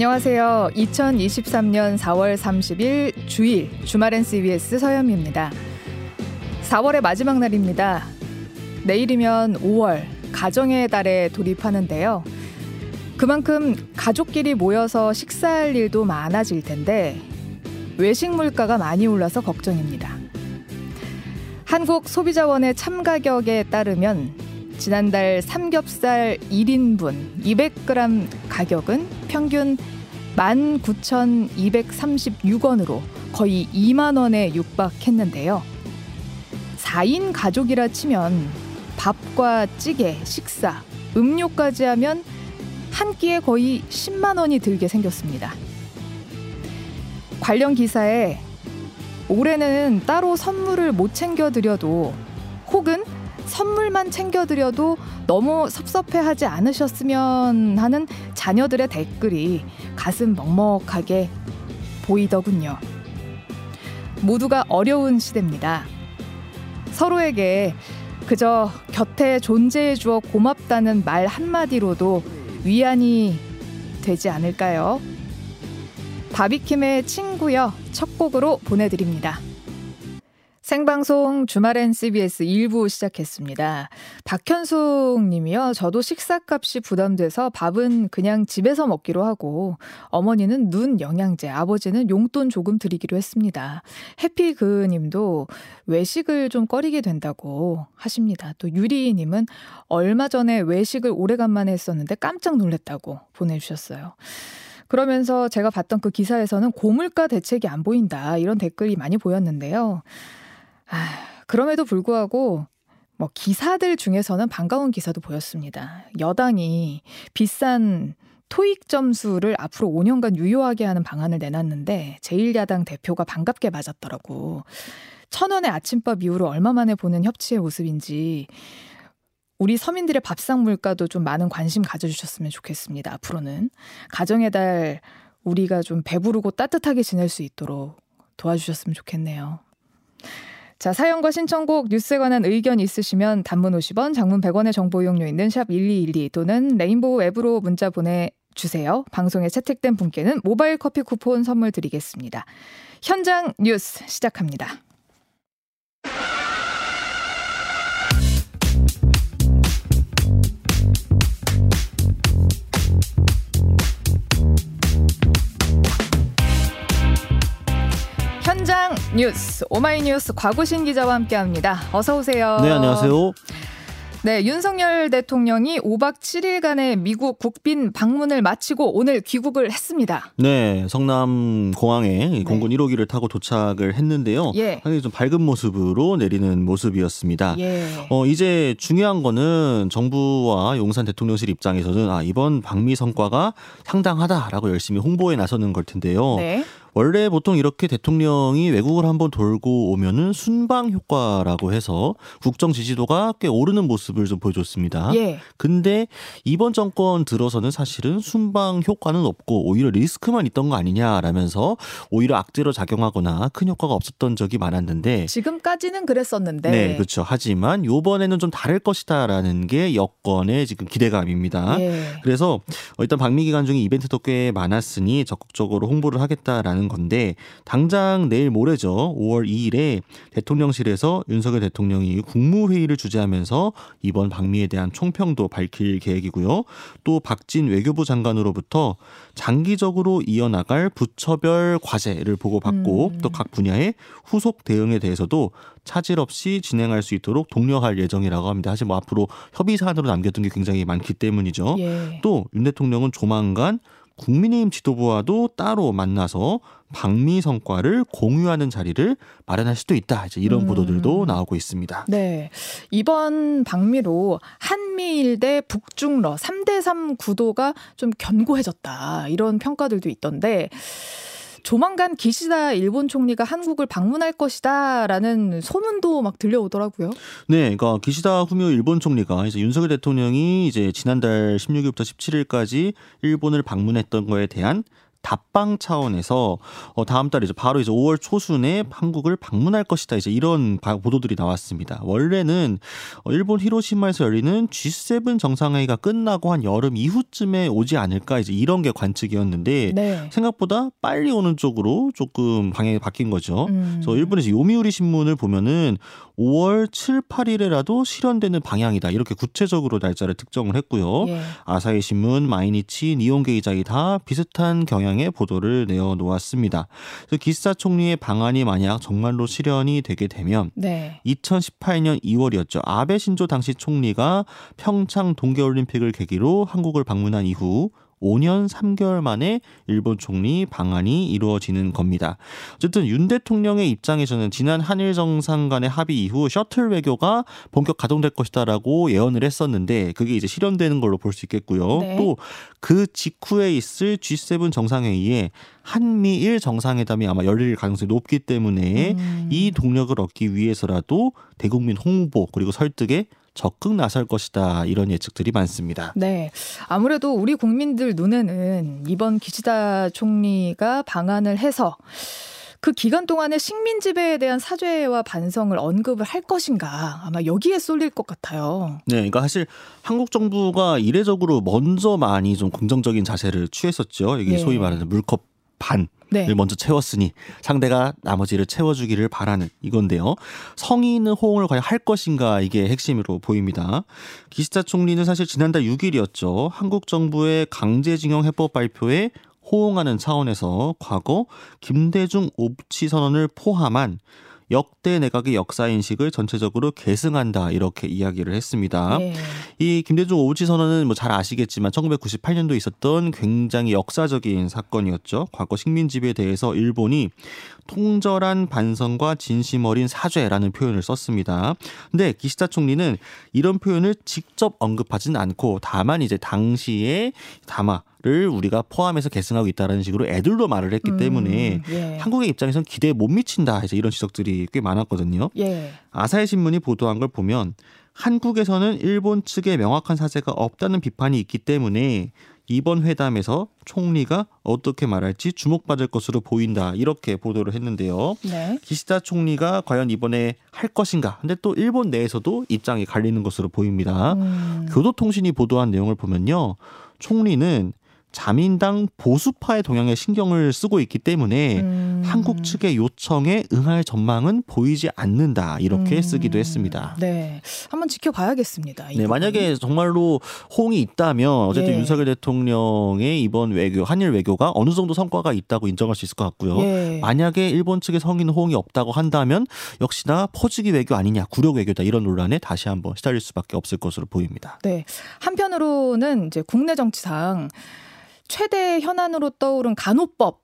안녕하세요. 2023년 4월 30일 주일 주말엔 CBS 서현미입니다. 4월의 마지막 날입니다. 내일이면 5월 가정의 달에 돌입하는데요. 그만큼 가족끼리 모여서 식사할 일도 많아질 텐데 외식 물가가 많이 올라서 걱정입니다. 한국 소비자원의 참가격에 따르면 지난달 삼겹살 1인분 200g 가격은 평균 19,236원으로 거의 2만 원에 육박했는데요. 4인 가족이라 치면 밥과 찌개, 식사, 음료까지 하면 한 끼에 거의 10만 원이 들게 생겼습니다. 관련 기사에 올해는 따로 선물을 못 챙겨드려도 혹은 선물만 챙겨드려도 너무 섭섭해하지 않으셨으면 하는 자녀들의 댓글이 가슴 먹먹하게 보이더군요. 모두가 어려운 시대입니다. 서로에게 그저 곁에 존재해 주어 고맙다는 말 한마디로도 위안이 되지 않을까요? 바비킴의 친구여 첫 곡으로 보내드립니다. 생방송 주말엔 CBS 1부 시작했습니다. 박현숙 님이요. 저도 식사값이 부담돼서 밥은 그냥 집에서 먹기로 하고 어머니는 눈 영양제, 아버지는 용돈 조금 드리기로 했습니다. 해피 그 님도 외식을 좀 꺼리게 된다고 하십니다. 또 유리 님은 얼마 전에 외식을 오래간만에 했었는데 깜짝 놀랐다고 보내주셨어요. 그러면서 제가 봤던 그 기사에서는 고물가 대책이 안 보인다 이런 댓글이 많이 보였는데요. 아, 그럼에도 불구하고 뭐 기사들 중에서는 반가운 기사도 보였습니다. 여당이 비싼 토익 점수를 앞으로 5년간 유효하게 하는 방안을 내놨는데 제1야당 대표가 반갑게 맞았더라고. 천 원의 아침밥 이후로 얼마 만에 보는 협치의 모습인지 우리 서민들의 밥상 물가도 좀 많은 관심 가져주셨으면 좋겠습니다. 앞으로는 가정의 달 우리가 좀 배부르고 따뜻하게 지낼 수 있도록 도와주셨으면 좋겠네요. 자, 사연과 신청곡, 뉴스에 관한 의견 있으시면 단문 50원, 장문 100원의 정보 이용료 있는 샵 1212 또는 레인보우 앱으로 문자 보내 주세요. 방송에 채택된 분께는 모바일 커피 쿠폰 선물 드리겠습니다. 현장 뉴스 시작합니다. 현장 뉴스 오마이뉴스 과구신 기자와 함께합니다. 어서 오세요. 네, 안녕하세요. 네, 윤석열 대통령이 5박 7일간의 미국 국빈 방문을 마치고 오늘 귀국을 했습니다. 네, 성남 공항에 네. 공군 1호기를 타고 도착을 했는데요. 예. 상당히 좀 밝은 모습으로 내리는 모습이었습니다. 예. 어, 이제 중요한 거는 정부와 용산 대통령실 입장에서는 아, 이번 방미 성과가 상당하다라고 열심히 홍보에 나서는 걸 텐데요. 네. 원래 보통 이렇게 대통령이 외국을 한번 돌고 오면은 순방 효과라고 해서 국정 지지도가 꽤 오르는 모습을 좀 보여줬습니다. 예. 근데 이번 정권 들어서는 사실은 순방 효과는 없고 오히려 리스크만 있던 거 아니냐라면서 오히려 악재로 작용하거나 큰 효과가 없었던 적이 많았는데 지금까지는 그랬었는데 네 그렇죠. 하지만 요번에는 좀 다를 것이다라는 게 여권의 지금 기대감입니다. 예. 그래서 일단 방미 기간 중에 이벤트도 꽤 많았으니 적극적으로 홍보를 하겠다라는 하는 건데 당장 내일 모레죠. 5월 2일에 대통령실에서 윤석열 대통령이 국무회의를 주재하면서 이번 방미에 대한 총평도 밝힐 계획이고요. 또 박진 외교부 장관으로부터 장기적으로 이어나갈 부처별 과제를 보고받고 음. 또각 분야의 후속 대응에 대해서도 차질 없이 진행할 수 있도록 독려할 예정이라고 합니다. 사실 뭐 앞으로 협의 사안으로 남겨둔 게 굉장히 많기 때문이죠. 예. 또윤 대통령은 조만간 국민의힘 지도부와도 따로 만나서 방미 성과를 공유하는 자리를 마련할 수도 있다. 이제 이런 음. 보도들도 나오고 있습니다. 네. 이번 방미로 한미일 대 북중러 3대3 구도가 좀 견고해졌다. 이런 평가들도 있던데 조만간 기시다 일본 총리가 한국을 방문할 것이다라는 소문도 막 들려오더라고요. 네, 그러니까 기시다 후미오 일본 총리가 이제 윤석열 대통령이 이제 지난달 16일부터 17일까지 일본을 방문했던 거에 대한 답방 차원에서 어, 다음 달 이제 바로 이제 5월 초순에 한국을 방문할 것이다. 이제 이런 보도들이 나왔습니다. 원래는 어, 일본 히로시마에서 열리는 G7 정상회의가 끝나고 한 여름 이후쯤에 오지 않을까 이제 이런 게 관측이었는데 네. 생각보다 빨리 오는 쪽으로 조금 방향이 바뀐 거죠. 음. 그래서 일본에서 요미우리 신문을 보면은 5월 7, 8일에라도 실현되는 방향이다. 이렇게 구체적으로 날짜를 특정을 했고요. 예. 아사히 신문, 마이니치, 니온게이자이 다 비슷한 경향 의 보도를 내어 놓았습니다. 그래서 기시다 총리의 방안이 만약 정말로 실현이 되게 되면 네. 2018년 2월이었죠. 아베 신조 당시 총리가 평창 동계올림픽을 계기로 한국을 방문한 이후 5년 3개월 만에 일본 총리 방한이 이루어지는 겁니다. 어쨌든 윤 대통령의 입장에서는 지난 한일 정상 간의 합의 이후 셔틀 외교가 본격 가동될 것이다라고 예언을 했었는데 그게 이제 실현되는 걸로 볼 수 있겠고요. 네. 또그 직후에 있을 G7 정상회의에 한미일 정상회담이 아마 열릴 가능성이 높기 때문에 음. 이 동력을 얻기 위해서라도 대국민 홍보 그리고 설득에 적극 나설 것이다 이런 예측들이 많습니다. 네, 아무래도 우리 국민들 눈에는 이번 기시다 총리가 방한을 해서 그 기간 동안에 식민 지배에 대한 사죄와 반성을 언급을 할 것인가 아마 여기에 쏠릴 것 같아요. 네, 그러니까 사실 한국 정부가 이례적으로 먼저 많이 좀 긍정적인 자세를 취했었죠. 이게 네. 소위 말하는 물컵 반을 네. 먼저 채웠으니 상대가 나머지를 채워주기를 바라는 이건데요. 성의 있는 호응을 과연 할 것인가 이게 핵심으로 보입니다. 기시다 총리는 사실 지난달 6일이었죠. 한국 정부의 강제징용 해법 발표에 호응하는 차원에서 과거 김대중 옵치 선언을 포함한 역대 내각의 역사 인식을 전체적으로 계승한다 이렇게 이야기를 했습니다. 네. 이 김대중 오우치 선언은 뭐 잘 아시겠지만 1998년도에 있었던 굉장히 역사적인 사건이었죠. 과거 식민 지배에 대해서 일본이 통절한 반성과 진심 어린 사죄라는 표현을 썼습니다. 근데 기시다 총리는 이런 표현을 직접 언급하지는 않고 다만 이제 당시에 담아 를 우리가 포함해서 계승하고 있다라는 식으로 애들로 말을 했기 음, 때문에 예. 한국의 입장에선 기대에 못 미친다 해서 이런 지적들이 꽤 많았거든요. 예. 아사히 신문이 보도한 걸 보면 한국에서는 일본 측에 명확한 사죄가 없다는 비판이 있기 때문에 이번 회담에서 총리가 어떻게 말할지 주목받을 것으로 보인다 이렇게 보도를 했는데요. 네. 기시다 총리가 과연 이번에 할 것인가? 근데 또 일본 내에서도 입장이 갈리는 것으로 보입니다. 음. 교도통신이 보도한 내용을 보면요. 총리는 자민당 보수파의 동향에 신경을 쓰고 있기 때문에 음. 한국 측의 요청에 응할 전망은 보이지 않는다 이렇게 음. 쓰기도 했습니다. 네, 한번 지켜봐야겠습니다. 네, 만약에 정말로 호응이 있다면 어쨌든 예. 윤석열 대통령의 이번 외교 한일 외교가 어느 정도 성과가 있다고 인정할 수 있을 것 같고요. 예. 만약에 일본 측의 성인 호응이 없다고 한다면 역시나 퍼주기 외교 아니냐, 구력 외교다 이런 논란에 다시 한번 시달릴 수밖에 없을 것으로 보입니다. 네, 한편으로는 이제 국내 정치상 최대 현안으로 떠오른 간호법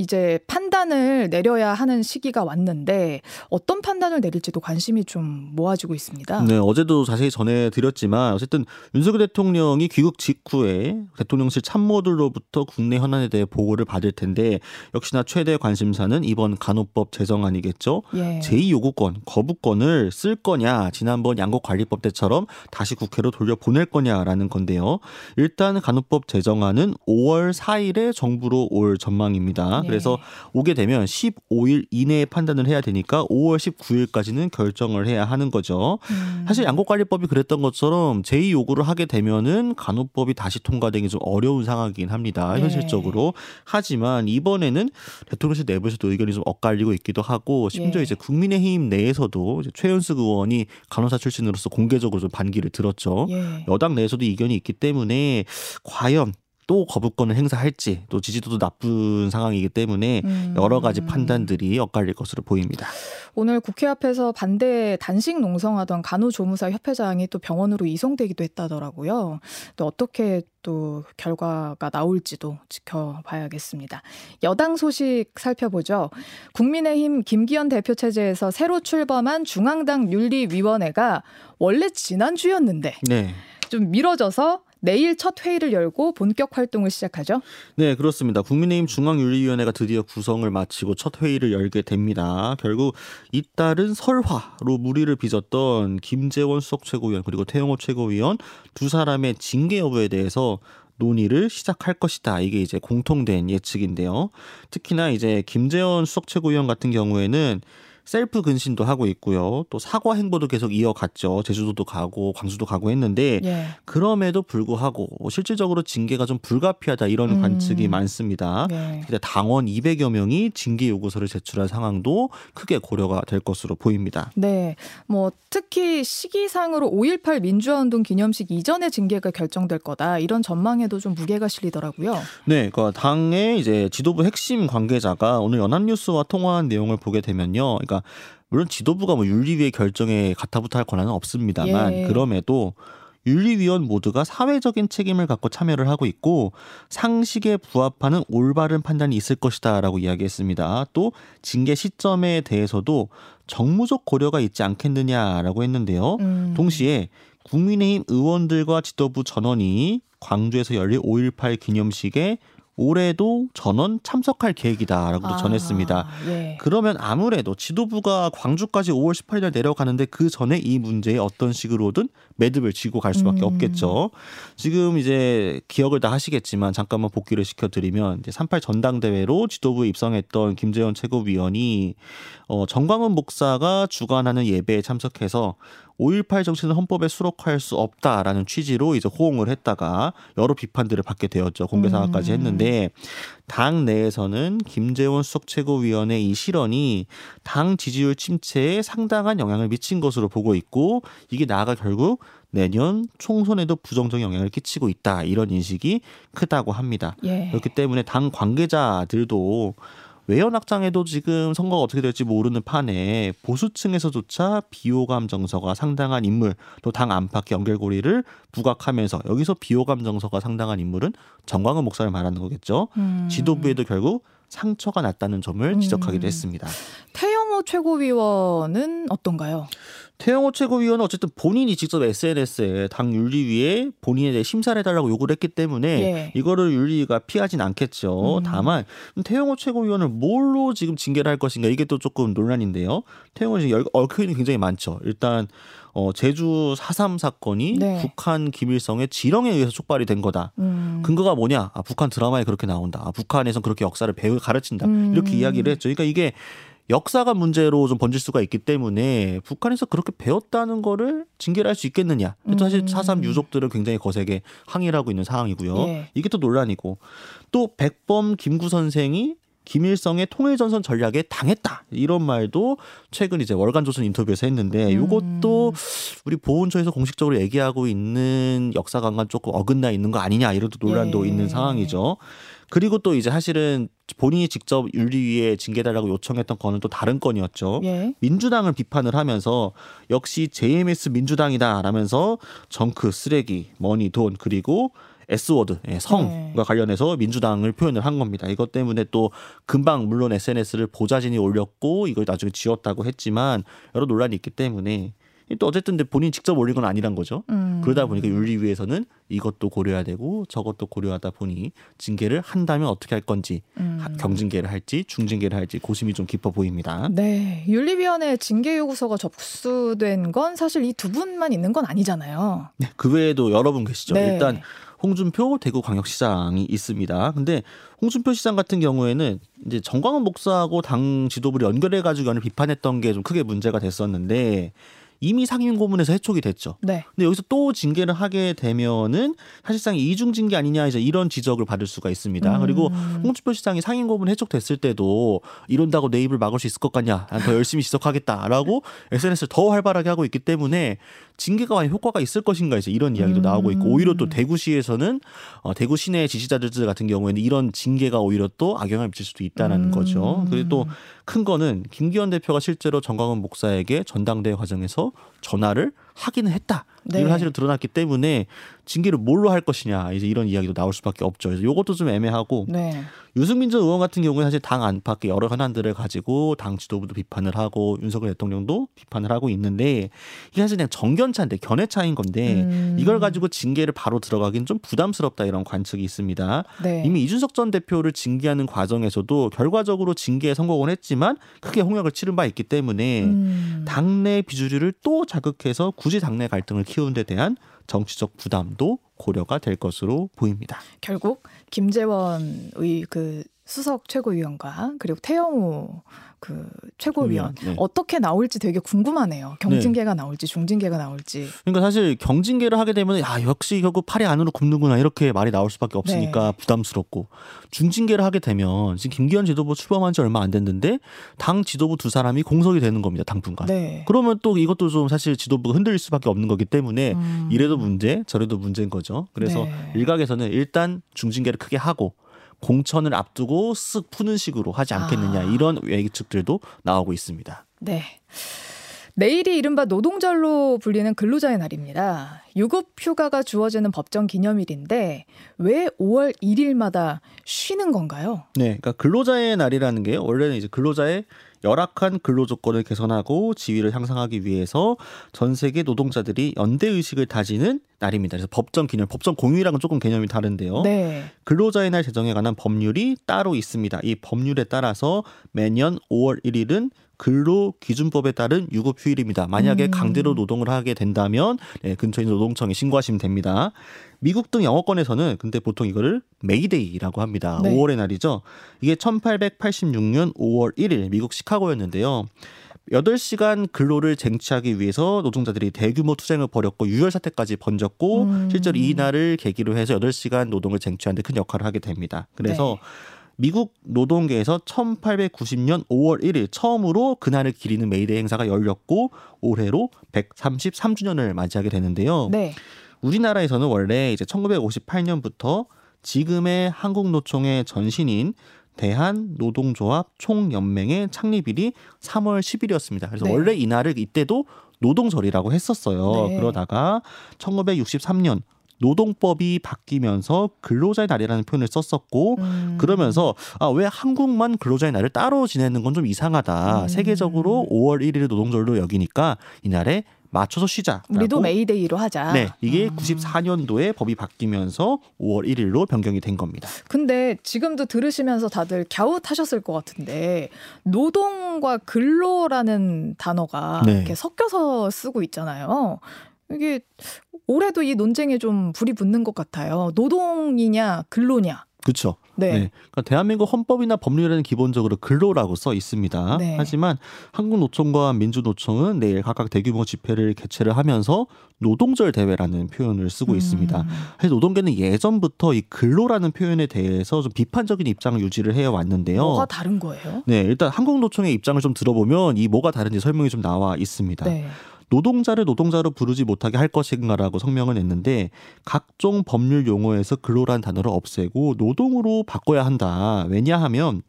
이제 판단을 내려야 하는 시기가 왔는데 어떤 판단을 내릴지도 관심이 좀 모아지고 있습니다. 네, 어제도 자세히 전해드렸지만 어쨌든 윤석열 대통령이 귀국 직후에 대통령실 참모들로부터 국내 현안에 대해 보고를 받을 텐데 역시나 최대 관심사는 이번 간호법 제정안이겠죠. 예. 제2요구권, 거부권을 쓸 거냐, 지난번 양곡관리법 때처럼 다시 국회로 돌려 보낼 거냐라는 건데요. 일단 간호법 제정안은 5월 4일에 정부로 올 전망입니다. 예. 그래서 오게 되면 15일 이내에 판단을 해야 되니까 5월 19일까지는 결정을 해야 하는 거죠. 음. 사실 양곡관리법이 그랬던 것처럼 제2 요구를 하게 되면은 간호법이 다시 통과되기 좀 어려운 상황이긴 합니다. 네. 현실적으로. 하지만 이번에는 대통령실 내부에서도 의견이 좀 엇갈리고 있기도 하고 심지어 네. 이제 국민의힘 내에서도 이제 최현숙 의원이 간호사 출신으로서 공개적으로 좀 반기를 들었죠. 네. 여당 내에서도 이견이 있기 때문에 과연 또 거부권을 행사할지 또 지지도도 나쁜 상황이기 때문에 음. 여러 가지 판단들이 엇갈릴 것으로 보입니다. 오늘 국회 앞에서 반대 단식 농성하던 간호조무사 협회장이 또 병원으로 이송되기도 했다더라고요. 또 어떻게 또 결과가 나올지도 지켜봐야겠습니다. 여당 소식 살펴보죠. 국민의힘 김기현 대표 체제에서 새로 출범한 중앙당 윤리위원회가 원래 지난주였는데 네. 좀 미뤄져서 내일 첫 회의를 열고 본격 활동을 시작하죠. 네, 그렇습니다. 국민의힘 중앙윤리위원회가 드디어 구성을 마치고 첫 회의를 열게 됩니다. 결국 이달은 설화로 무리를 빚었던 김재원 수석 최고위원 그리고 태영호 최고위원 두 사람의 징계 여부에 대해서 논의를 시작할 것이다. 이게 이제 공통된 예측인데요. 특히나 이제 김재원 수석 최고위원 같은 경우에는 셀프 근신도 하고 있고요. 또 사과 행보도 계속 이어갔죠. 제주도도 가고 광주도 가고 했는데 예. 그럼에도 불구하고 실질적으로 징계가 좀 불가피하다 이런 음. 관측이 많습니다. 예. 당원 200여 명이 징계 요구서를 제출한 상황도 크게 고려가 될 것으로 보입니다. 네. 뭐 특히 시기상으로 5.18 민주화운동 기념식 이전에 징계가 결정될 거다 이런 전망에도 좀 무게가 실리더라고요. 네, 그러니까 당의 이제 지도부 핵심 관계자가 오늘 연합뉴스와 통화한 내용을 보게 되면요, 그러니까 물론 지도부가 뭐 윤리위의 결정에 가타부타 할 권한은 없습니다만 예. 그럼에도 윤리위원 모두가 사회적인 책임을 갖고 참여를 하고 있고 상식에 부합하는 올바른 판단이 있을 것이다라고 이야기했습니다. 또 징계 시점에 대해서도 정무적 고려가 있지 않겠느냐라고 했는데요. 음. 동시에 국민의힘 의원들과 지도부 전원이 광주에서 열릴 5.18 기념식에 올해도 전원 참석할 계획이다라고도 아, 전했습니다. 예. 그러면 아무래도 지도부가 광주까지 5월 18일 날 내려가는데 그 전에 이 문제에 어떤 식으로든 매듭을 지고 갈 수밖에 음. 없겠죠. 지금 이제 기억을 다 하시겠지만 잠깐만 복귀를 시켜드리면 이제 38 전당대회로 지도부에 입성했던 김재원 최고위원이 어, 정광훈 목사가 주관하는 예배에 참석해서 5.18 정신을 헌법에 수록할 수 없다라는 취지로 이제 호응을 했다가 여러 비판들을 받게 되었죠. 공개사과까지 음. 했는데 당 내에서는 김재원 수석 최고위원의 이 실언이 당 지지율 침체에 상당한 영향을 미친 것으로 보고 있고 이게 나아가 결국 내년 총선에도 부정적 영향을 끼치고 있다 이런 인식이 크다고 합니다. 예. 그렇기 때문에 당 관계자들도 외연 확장에도 지금 선거가 어떻게 될지 모르는 판에 보수층에서조차 비호감 정서가 상당한 인물 또 당 안팎의 연결고리를 부각하면서 여기서 비호감 정서가 상당한 인물은 정광훈 목사를 말하는 거겠죠. 음. 지도부에도 결국 상처가 났다는 점을 지적하기도 음. 했습니다. 태영호 최고위원은 어떤가요? 태영호 최고위원은 어쨌든 본인이 직접 SNS에 당 윤리위에 본인에 대해 심사를 해달라고 요구를 했기 때문에 예. 이거를 윤리위가 피하진 않겠죠. 음. 다만 태영호 최고위원을 뭘로 지금 징계를 할 것인가 이게 또 조금 논란인데요. 태영호 지금 얽혀 있는 굉장히 많죠. 일단 어, 제주 4.3 사건이 네. 북한 김일성의 지령에 의해서 촉발이 된 거다. 음. 근거가 뭐냐? 아, 북한 드라마에 그렇게 나온다. 아, 북한에선 그렇게 역사를 배우 가르친다. 음. 이렇게 이야기를 했죠. 그러니까 이게 역사가 문제로 좀 번질 수가 있기 때문에 북한에서 그렇게 배웠다는 거를 징계를 할 수 있겠느냐. 음. 사실 사삼 유족들은 굉장히 거세게 항의를 하고 있는 상황이고요. 예. 이게 또 논란이고 또 백범 김구 선생이 김일성의 통일전선 전략에 당했다 이런 말도 최근 이제 월간조선 인터뷰에서 했는데 이것도 음. 우리 보훈처에서 공식적으로 얘기하고 있는 역사관과 조금 어긋나 있는 거 아니냐 이런 논란도 예. 있는 상황이죠. 그리고 또 이제 사실은 본인이 직접 윤리위에 징계달라고 요청했던 건은 또 다른 건이었죠. 예. 민주당을 비판을 하면서 역시 JMS 민주당이다 라면서 정크, 쓰레기, 머니, 돈 그리고 S워드, 예, 성과 네. 관련해서 민주당을 표현을 한 겁니다. 이것 때문에 또 금방 물론 SNS를 보좌진이 올렸고 이걸 나중에 지웠다고 했지만 여러 논란이 있기 때문에 또 어쨌든 본인이 직접 올린 건 아니란 거죠. 음. 그러다 보니까 윤리위에서는 이것도 고려해야 되고 저것도 고려하다 보니 징계를 한다면 어떻게 할 건지 음. 경징계를 할지 중징계를 할지 고심이 좀 깊어 보입니다. 네, 윤리위원회 징계 요구서가 접수된 건 사실 이 두 분만 있는 건 아니잖아요. 네, 그 외에도 여러 분 계시죠. 네. 일단 홍준표 대구광역시장이 있습니다. 근데 홍준표 시장 같은 경우에는 이제 정광훈 목사하고 당 지도부를 연결해 가지고 비판했던 게 좀 크게 문제가 됐었는데 이미 상임 고문에서 해촉이 됐죠. 네. 근데 여기서 또 징계를 하게 되면은 사실상 이중 징계 아니냐 이제 이런 지적을 받을 수가 있습니다. 음. 그리고 홍준표 시장이 상임 고문 해촉됐을 때도 이런다고 내 입을 막을 수 있을 것 같냐? 난더 열심히 지적하겠다라고 SNS를 더 활발하게 하고 있기 때문에 징계가 과연 효과가 있을 것인가 이제 이런 이야기도 음. 나오고 있고 오히려 또 대구시에서는 어, 대구 시내 지지자들 같은 경우에는 이런 징계가 오히려 또 악영향을 미칠 수도 있다는 음. 거죠. 그리고 또 큰 거는 김기현 대표가 실제로 정광훈 목사에게 전당대회 과정에서 전화를 하기는 했다. 네. 이런 사실은 드러났기 때문에 징계를 뭘로 할 것이냐 이제 이런 이야기도 나올 수밖에 없죠. 그래서 이것도 좀 애매하고 네. 유승민 전 의원 같은 경우에 사실 당 안팎의 여러 현안들을 가지고 당 지도부도 비판을 하고 윤석열 대통령도 비판을 하고 있는데 이게 사실 그냥 정견차인데 견해차인 건데 음. 이걸 가지고 징계를 바로 들어가긴 좀 부담스럽다 이런 관측이 있습니다. 네. 이미 이준석 전 대표를 징계하는 과정에서도 결과적으로 징계에 성공을 했지만 크게 홍역을 치른 바 있기 때문에 음. 당내 비주류를 또 자극해서 굳이 당내 갈등을 키우는 데 대한 정치적 부담도 고려가 될 것으로 보입니다. 결국 김재원 의 그 수석 최고위원과 그리고 태영우 그 최고위원 네. 어떻게 나올지 되게 궁금하네요. 경징계가 네. 나올지 중징계가 나올지. 그러니까 사실 경징계를 하게 되면 야 역시 결국 팔이 안으로 굽는구나 이렇게 말이 나올 수밖에 없으니까 네. 부담스럽고 중징계를 하게 되면 지금 김기현 지도부 출범한 지 얼마 안 됐는데 당 지도부 두 사람이 공석이 되는 겁니다 당분간. 네. 그러면 또 이것도 좀 사실 지도부가 흔들릴 수밖에 없는 거기 때문에 음. 이래도 문제 저래도 문제인 거죠. 그래서 네. 일각에서는 일단 중징계를 크게 하고 공천을 앞두고 쓱 푸는 식으로 하지 않겠느냐 아. 이런 예측들도 나오고 있습니다. 네. 내일이 이른바 노동절로 불리는 근로자의 날입니다. 유급 휴가가 주어지는 법정 기념일인데 왜 5월 1일마다 쉬는 건가요? 네, 그러니까 근로자의 날이라는 게 원래는 이제 근로자의 열악한 근로 조건을 개선하고 지위를 향상하기 위해서 전 세계 노동자들이 연대 의식을 다지는 날입니다. 그래서 법정 기념, 법정 공휴일랑은 조금 개념이 다른데요. 네. 근로자의 날 제정에 관한 법률이 따로 있습니다. 이 법률에 따라서 매년 5월 1일은 근로 기준법에 따른 유급 휴일입니다. 만약에 음. 강제로 노동을 하게 된다면 네, 근처에 있는 노동청에 신고하시면 됩니다. 미국 등 영어권에서는 근데 보통 이거를 메이데이라고 합니다. 네. 5월의 날이죠. 이게 1886년 5월 1일 미국 시카고였는데요. 8시간 근로를 쟁취하기 위해서 노동자들이 대규모 투쟁을 벌였고 유혈 사태까지 번졌고 음. 실제로 이 날을 계기로 해서 8시간 노동을 쟁취하는 데 큰 역할을 하게 됩니다. 그래서 네. 미국 노동계에서 1890년 5월 1일 처음으로 그날을 기리는 메이데이 행사가 열렸고 올해로 133주년을 맞이하게 되는데요. 네. 우리나라에서는 원래 이제 1958년부터 지금의 한국노총의 전신인 대한노동조합 총연맹의 창립일이 3월 10일이었습니다. 그래서 네. 원래 이날을 이때도 노동절이라고 했었어요. 네. 그러다가 1963년 노동법이 바뀌면서 근로자의 날이라는 표현을 썼었고 음. 그러면서 아, 왜 한국만 근로자의 날을 따로 지내는 건 좀 이상하다. 음. 세계적으로 5월 1일을 노동절로 여기니까 이날에 맞춰서 쉬자. 우리도 메이데이로 하자. 네, 이게 음. 94년도에 법이 바뀌면서 5월 1일로 변경이 된 겁니다. 근데 지금도 들으시면서 다들 갸웃하셨을 것 같은데 노동과 근로라는 단어가 네. 이렇게 섞여서 쓰고 있잖아요. 이게 올해도 이 논쟁에 좀 불이 붙는 것 같아요. 노동이냐 근로냐. 그렇죠. 네. 네. 그러니까 대한민국 헌법이나 법률에는 기본적으로 근로라고 써 있습니다. 네. 하지만 한국노총과 민주노총은 내일 각각 대규모 집회를 개최를 하면서 노동절 대회라는 표현을 쓰고 음. 있습니다. 사실 노동계는 예전부터 이 근로라는 표현에 대해서 좀 비판적인 입장을 유지를 해 왔는데요. 뭐가 다른 거예요? 네, 일단 한국노총의 입장을 좀 들어보면 이 뭐가 다른지 설명이 좀 나와 있습니다. 네. 노동자를 노동자로 부르지 못하게 할 것인가라고 성명을 냈는데 각종 법률 용어에서 근로란 단어를 없애고 노동으로 바꿔야 한다. 왜냐하면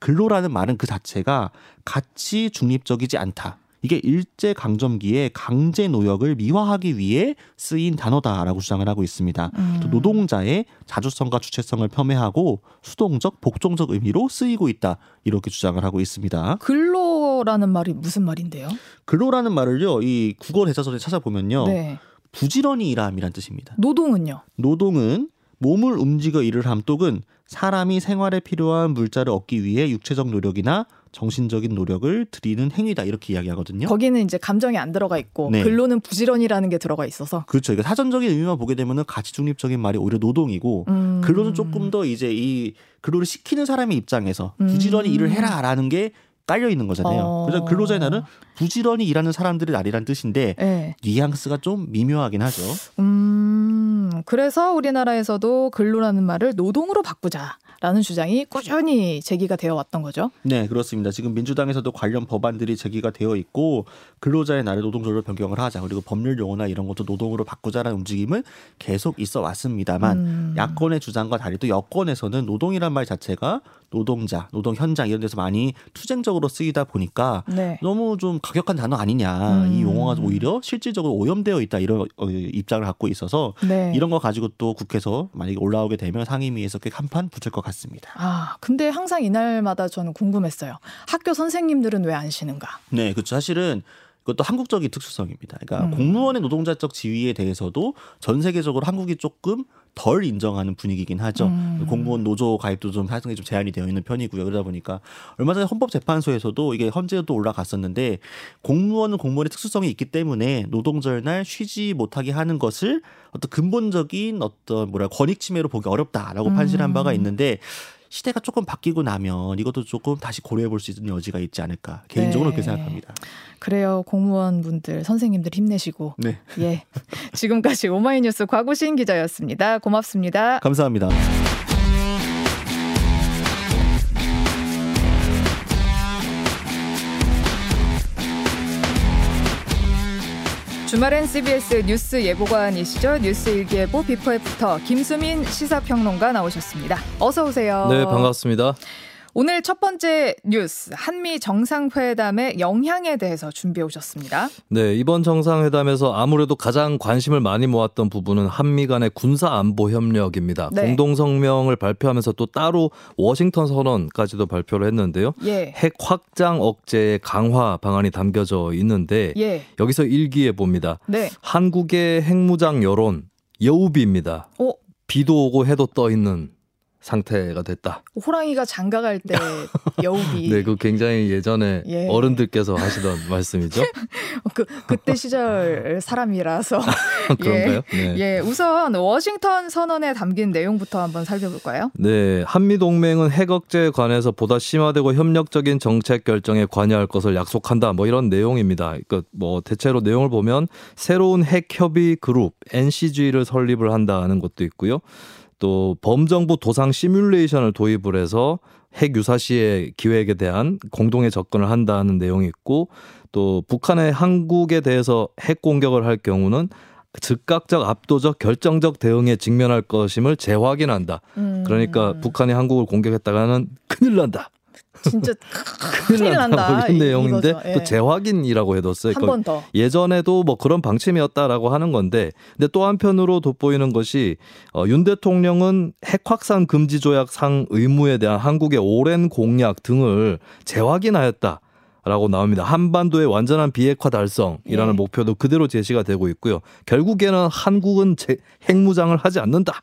근로라는 말은 그 자체가 가치 중립적이지 않다. 이게 일제 강점기에 강제 노역을 미화하기 위해 쓰인 단어다라고 주장을 하고 있습니다. 음. 또 노동자의 자주성과 주체성을 폄훼하고 수동적 복종적 의미로 쓰이고 있다 이렇게 주장을 하고 있습니다. 근로라는 말이 무슨 말인데요? 근로라는 말을요 이 국어 대사전에 찾아보면요. 네. 부지런히 일함이란 뜻입니다. 노동은요? 노동은 몸을 움직여 일을 함 똑은 사람이 생활에 필요한 물자를 얻기 위해 육체적 노력이나 정신적인 노력을 들이는 행위다 이렇게 이야기하거든요. 거기는 이제 감정이 안 들어가 있고 네. 근로는 부지런이라는 게 들어가 있어서 그렇죠. 그러니까 사전적인 의미만 보게 되면은 가치 중립적인 말이 오히려 노동이고 음. 근로는 조금 더 이제 이 근로를 시키는 사람의 입장에서 부지런히 음. 일을 해라라는 게 깔려 있는 거잖아요. 어. 그래서 근로자의 날은 부지런히 일하는 사람들의 날이란 뜻인데 네. 뉘앙스가 좀 미묘하긴 하죠. 음, 그래서 우리나라에서도 근로라는 말을 노동으로 바꾸자. 라는 주장이 꾸준히 제기가 되어 왔던 거죠. 네, 그렇습니다. 지금 민주당에서도 관련 법안들이 제기가 되어 있고 근로자의 날을 노동절로 변경을 하자. 그리고 법률 용어나 이런 것도 노동으로 바꾸자라는 움직임은 계속 있어 왔습니다만 음. 야권의 주장과 달리 또 여권에서는 노동이란 말 자체가 노동자, 노동 현장 이런 데서 많이 투쟁적으로 쓰이다 보니까 네. 너무 좀 가격한 단어 아니냐. 음. 이 용어가 오히려 실질적으로 오염되어 있다 이런 어, 입장을 갖고 있어서 네. 이런 거 가지고 또 국회에서 만약에 올라오게 되면 상임위에서 꽤 한판 붙을 것 같습니다. 아, 근데 항상 이날마다 저는 궁금했어요. 학교 선생님들은 왜 안 쉬는가? 네, 그렇죠. 사실은 이것도 한국적인 특수성입니다. 그러니까 음. 공무원의 노동자적 지위에 대해서도 전 세계적으로 한국이 조금 덜 인정하는 분위기긴 하죠. 음. 공무원 노조 가입도 좀 사실상 좀 제한이 되어 있는 편이고요. 그러다 보니까 얼마 전에 헌법재판소에서도 이게 헌재도 올라갔었는데 공무원은 공무원의 특수성이 있기 때문에 노동절 날 쉬지 못하게 하는 것을 어떤 근본적인 어떤 뭐라 권익 침해로 보기 어렵다라고 음. 판시한 바가 있는데 시대가 조금 바뀌고 나면 이것도 조금 다시 고려해 볼 수 있는 여지가 있지 않을까 개인적으로 네. 그렇게 생각합니다. 그래요. 공무원분들 선생님들 힘내시고. 네. 예. 지금까지 오마이뉴스 과구신 기자였습니다. 고맙습니다. 감사합니다. 주말엔 CBS 뉴스 예보관이시죠. 뉴스 일기예보 before after 김수민 시사평론가 나오셨습니다. 어서 오세요. 네, 반갑습니다. 오늘 첫 번째 뉴스 한미 정상회담의 영향에 대해서 준비해 오셨습니다. 네, 이번 정상회담에서 아무래도 가장 관심을 많이 모았던 부분은 한미 간의 군사 안보 협력입니다. 네. 공동 성명을 발표하면서 또 따로 워싱턴 선언까지도 발표를 했는데요. 예. 핵 확장 억제 강화 방안이 담겨져 있는데 예. 여기서 일기예보입니다. 네. 한국의 핵무장 여론 여우비입니다. 어? 비도 오고 해도 떠 있는 상태가 됐다. 호랑이가 장가갈 때 여우비. 네, 그 굉장히 예전에 예. 어른들께서 하시던 말씀이죠. 그 그때 시절 사람이라서. 그런가요? 예. 네. 예, 우선 워싱턴 선언에 담긴 내용부터 한번 살펴볼까요? 네, 한미 동맹은 핵 억제에 관해서 보다 심화되고 협력적인 정책 결정에 관여할 것을 약속한다. 뭐 이런 내용입니다. 그러니까 뭐 대체로 내용을 보면 새로운 핵 협의 그룹 NCG를 설립을 한다는 것도 있고요. 또 범정부 도상 시뮬레이션을 도입을 해서 핵 유사 시의 기획에 대한 공동의 접근을 한다는 내용이 있고 또 북한의 한국에 대해서 핵 공격을 할 경우는 즉각적 압도적 결정적 대응에 직면할 것임을 재확인한다. 음. 그러니까 북한이 한국을 공격했다가는 큰일 난다. 진짜 큰일 난다. 이런 내용인데 예. 또 재확인이라고 해뒀어요. 한 번 더. 예전에도 뭐 그런 방침이었다라고 하는 건데, 근데 또 한편으로 돋보이는 것이 어, 윤 대통령은 핵 확산 금지 조약 상 의무에 대한 한국의 오랜 공약 등을 재확인하였다. 라고 나옵니다. 한반도의 완전한 비핵화 달성이라는 예. 목표도 그대로 제시가 되고 있고요. 결국에는 한국은 제, 핵무장을 하지 않는다.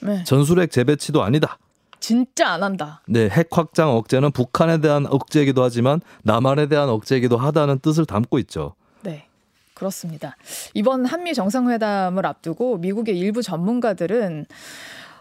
네. 전술핵 재배치도 아니다. 진짜 안 한다. 네, 핵 확장 억제는 북한에 대한 억제이기도 하지만 남한에 대한 억제이기도 하다는 뜻을 담고 있죠. 네. 그렇습니다. 이번 한미 정상회담을 앞두고 미국의 일부 전문가들은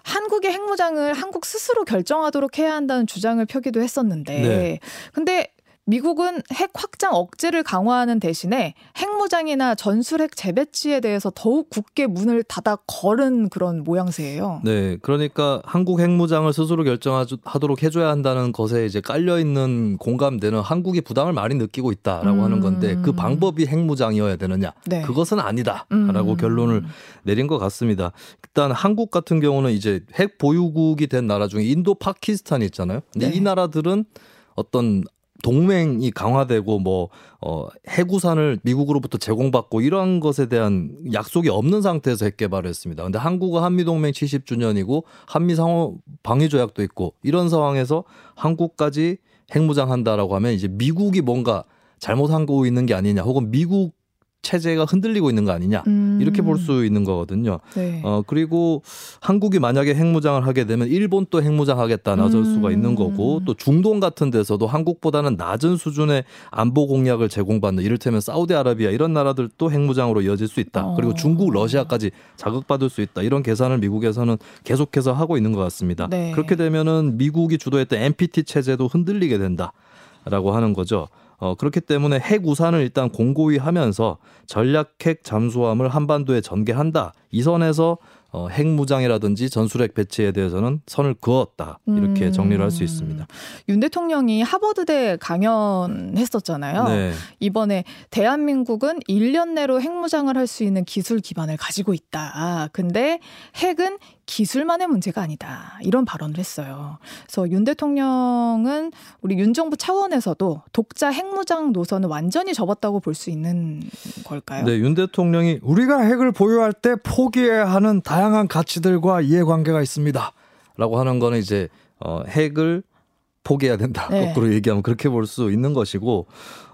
한국의 핵무장을 한국 스스로 결정하도록 해야 한다는 주장을 펴기도 했었는데, 네. 근데 미국은 핵 확장 억제를 강화하는 대신에 핵무장이나 전술핵 재배치에 대해서 더욱 굳게 문을 닫아 걸은 그런 모양새예요. 네, 그러니까 한국 핵무장을 스스로 결정하도록 해줘야 한다는 것에 이제 깔려 있는 공감대는 한국이 부담을 많이 느끼고 있다라고 음. 하는 건데 그 방법이 핵무장이어야 되느냐? 네. 그것은 아니다라고 음. 결론을 내린 것 같습니다. 일단 한국 같은 경우는 이제 핵 보유국이 된 나라 중에 인도, 파키스탄이 있잖아요. 근데 네. 이 나라들은 어떤 동맹이 강화되고 뭐 어, 해구산을 미국으로부터 제공받고 이러한 것에 대한 약속이 없는 상태에서 핵 개발을 했습니다. 근데 한국은 한미 동맹 70주년이고 한미 상호 방위 조약도 있고 이런 상황에서 한국까지 핵무장한다라고 하면 이제 미국이 뭔가 잘못하고 있는 게 아니냐 혹은 미국 체제가 흔들리고 있는 거 아니냐 음. 이렇게 볼 수 있는 거거든요. 네. 어 그리고 한국이 만약에 핵무장을 하게 되면 일본 또 핵무장 하겠다 나설 음. 수가 있는 거고 또 중동 같은 데서도 한국보다는 낮은 수준의 안보 공약을 제공받는 이를테면 사우디아라비아 이런 나라들도 핵무장으로 이어질 수 있다. 어. 그리고 중국, 러시아까지 자극받을 수 있다. 이런 계산을 미국에서는 계속해서 하고 있는 것 같습니다. 네. 그렇게 되면은 미국이 주도했던 NPT 체제도 흔들리게 된다라고 하는 거죠. 어, 그렇기 때문에 핵 우산을 일단 공고히 하면서 전략 핵 잠수함을 한반도에 전개한다. 이 선에서 어, 핵무장이라든지 전술핵 배치에 대해서는 선을 그었다 이렇게 음. 정리를 할 수 있습니다. 윤 대통령이 하버드대 강연했었잖아요. 네. 이번에 대한민국은 1년 내로 핵무장을 할 수 있는 기술 기반을 가지고 있다. 근데 핵은 기술만의 문제가 아니다. 이런 발언을 했어요. 그래서 윤 대통령은 우리 윤 정부 차원에서도 독자 핵무장 노선을 완전히 접었다고 볼 수 있는 걸까요? 네, 윤 대통령이 우리가 핵을 보유할 때 포기해야 하는 다양한 가치들과 이해관계가 있습니다. 라고 하는 거는 이제 어, 핵을 포기해야 된다. 네. 거꾸로 얘기하면 그렇게 볼 수 있는 것이고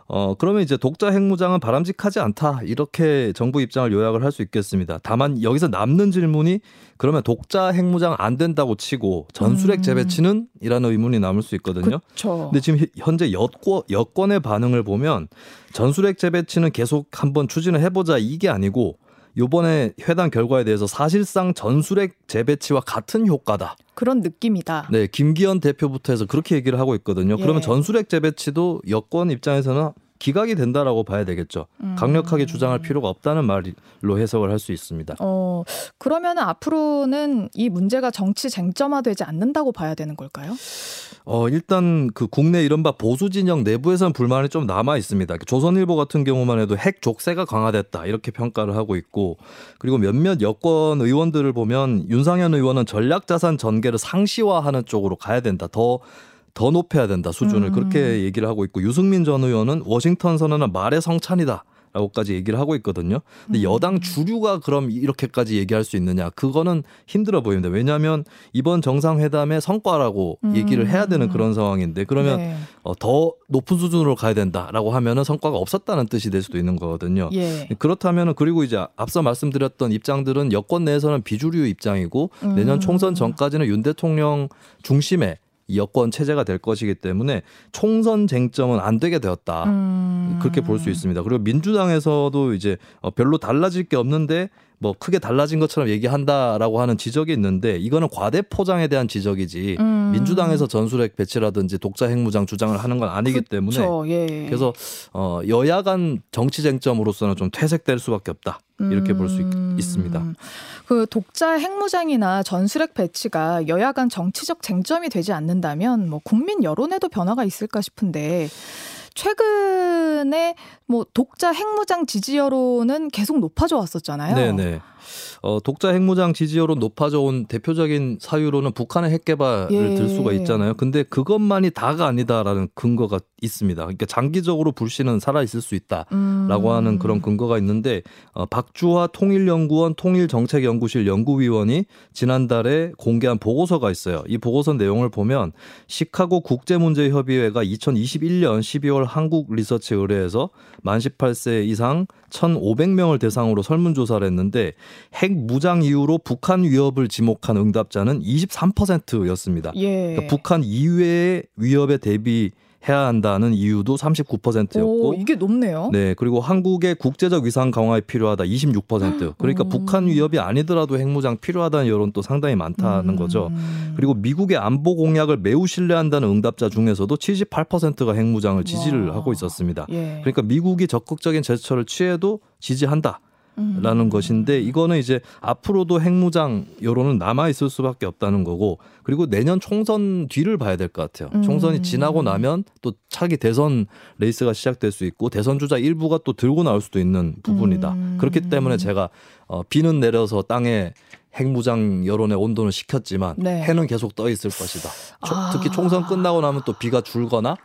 어, 그러면 이제 독자 핵무장은 바람직하지 않다. 이렇게 정부 입장을 요약을 할 수 있겠습니다. 다만 여기서 남는 질문이 그러면 독자 핵무장 안 된다고 치고 전술핵 음. 재배치는? 이라는 의문이 남을 수 있거든요. 그쵸. 근데 지금 현재 여권, 여권의 반응을 보면 전술핵 재배치는 계속 한번 추진을 해보자 이게 아니고 요번에 회담 결과에 대해서 사실상 전술핵 재배치와 같은 효과다. 그런 느낌이다. 네, 김기현 대표부터 해서 그렇게 얘기를 하고 있거든요. 예. 그러면 전술핵 재배치도 여권 입장에서는 기각이 된다라고 봐야 되겠죠. 음. 강력하게 주장할 필요가 없다는 말로 해석을 할 수 있습니다. 어, 그러면 앞으로는 이 문제가 정치 쟁점화되지 않는다고 봐야 되는 걸까요? 어, 일단 그 국내 이른바 보수 진영 내부에서는 불만이 좀 남아 있습니다. 조선일보 같은 경우만 해도 핵 족쇄가 강화됐다 이렇게 평가를 하고 있고 그리고 몇몇 여권 의원들을 보면 윤상현 의원은 전략 자산 전개를 상시화하는 쪽으로 가야 된다. 더 더 높여야 된다 수준을 음. 그렇게 얘기를 하고 있고 유승민 전 의원은 워싱턴 선언은 말의 성찬이다. 라고까지 얘기를 하고 있거든요. 근데 음. 여당 주류가 그럼 이렇게까지 얘기할 수 있느냐? 그거는 힘들어 보입니다. 왜냐하면 이번 정상회담의 성과라고 음. 얘기를 해야 되는 그런 상황인데 그러면 네. 어, 더 높은 수준으로 가야 된다라고 하면은 성과가 없었다는 뜻이 될 수도 있는 거거든요. 예. 그렇다면은 그리고 이제 앞서 말씀드렸던 입장들은 여권 내에서는 비주류 입장이고 음. 내년 총선 전까지는 윤 대통령 중심의 여권 체제가 될 것이기 때문에 총선 쟁점은 안 되게 되었다. 음. 그렇게 볼 수 있습니다. 그리고 민주당에서도 이제 어, 별로 달라질 게 없는데 뭐 크게 달라진 것처럼 얘기한다라고 하는 지적이 있는데 이거는 과대 포장에 대한 지적이지 음. 민주당에서 전술핵 배치라든지 독자 핵무장 주장을 하는 건 아니기 그쵸, 때문에 예. 그래서 어 여야 간 정치 쟁점으로서는 좀 퇴색될 수밖에 없다. 이렇게 볼 수 있습니다. 음. 그 독자 핵무장이나 전술핵 배치가 여야 간 정치적 쟁점이 되지 않는다면 뭐 국민 여론에도 변화가 있을까 싶은데 최근에 뭐 독자 핵무장 지지 여론은 계속 높아져 왔었잖아요. 네네. 어, 독자 핵무장 지지율은 높아져 온 대표적인 사유로는 북한의 핵 개발을 예. 들 수가 있잖아요. 근데 그것만이 다가 아니다라는 근거가 있습니다. 그러니까 장기적으로 불씨는 살아 있을 수 있다라고 음. 하는 그런 근거가 있는데 어, 박주화 통일연구원 통일정책연구실 연구위원이 지난달에 공개한 보고서가 있어요. 이 보고서 내용을 보면 시카고 국제문제협의회가 2021년 12월 한국 리서치 의뢰에서 만 18세 이상 1,500명을 대상으로 설문조사를 했는데 핵 무장 이후로 북한 위협을 지목한 응답자는 23%였습니다. 예. 그러니까 북한 이외의 위협에 대비 해야 한다는 이유도 39%였고 오, 이게 높네요. 네, 그리고 한국의 국제적 위상 강화에 필요하다 26%. 그러니까 음. 북한 위협이 아니더라도 핵무장 필요하다는 여론 도 상당히 많다는 음. 거죠. 그리고 미국의 안보 공약을 매우 신뢰한다는 응답자 중에서도 78%가 핵무장을 지지를 와. 하고 있었습니다. 예. 그러니까 미국이 적극적인 제스처를 취해도 지지한다. 라는 음. 것인데 이거는 이제 앞으로도 핵무장 여론은 남아 있을 수밖에 없다는 거고 그리고 내년 총선 뒤를 봐야 될 것 같아요. 음. 총선이 지나고 나면 또 차기 대선 레이스가 시작될 수 있고 대선 주자 일부가 또 들고 나올 수도 있는 부분이다. 음. 그렇기 때문에 제가 어, 비는 내려서 땅에 핵무장 여론의 온도는 식혔지만 네. 해는 계속 떠 있을 것이다. 아. 특히 총선 끝나고 나면 또 비가 줄거나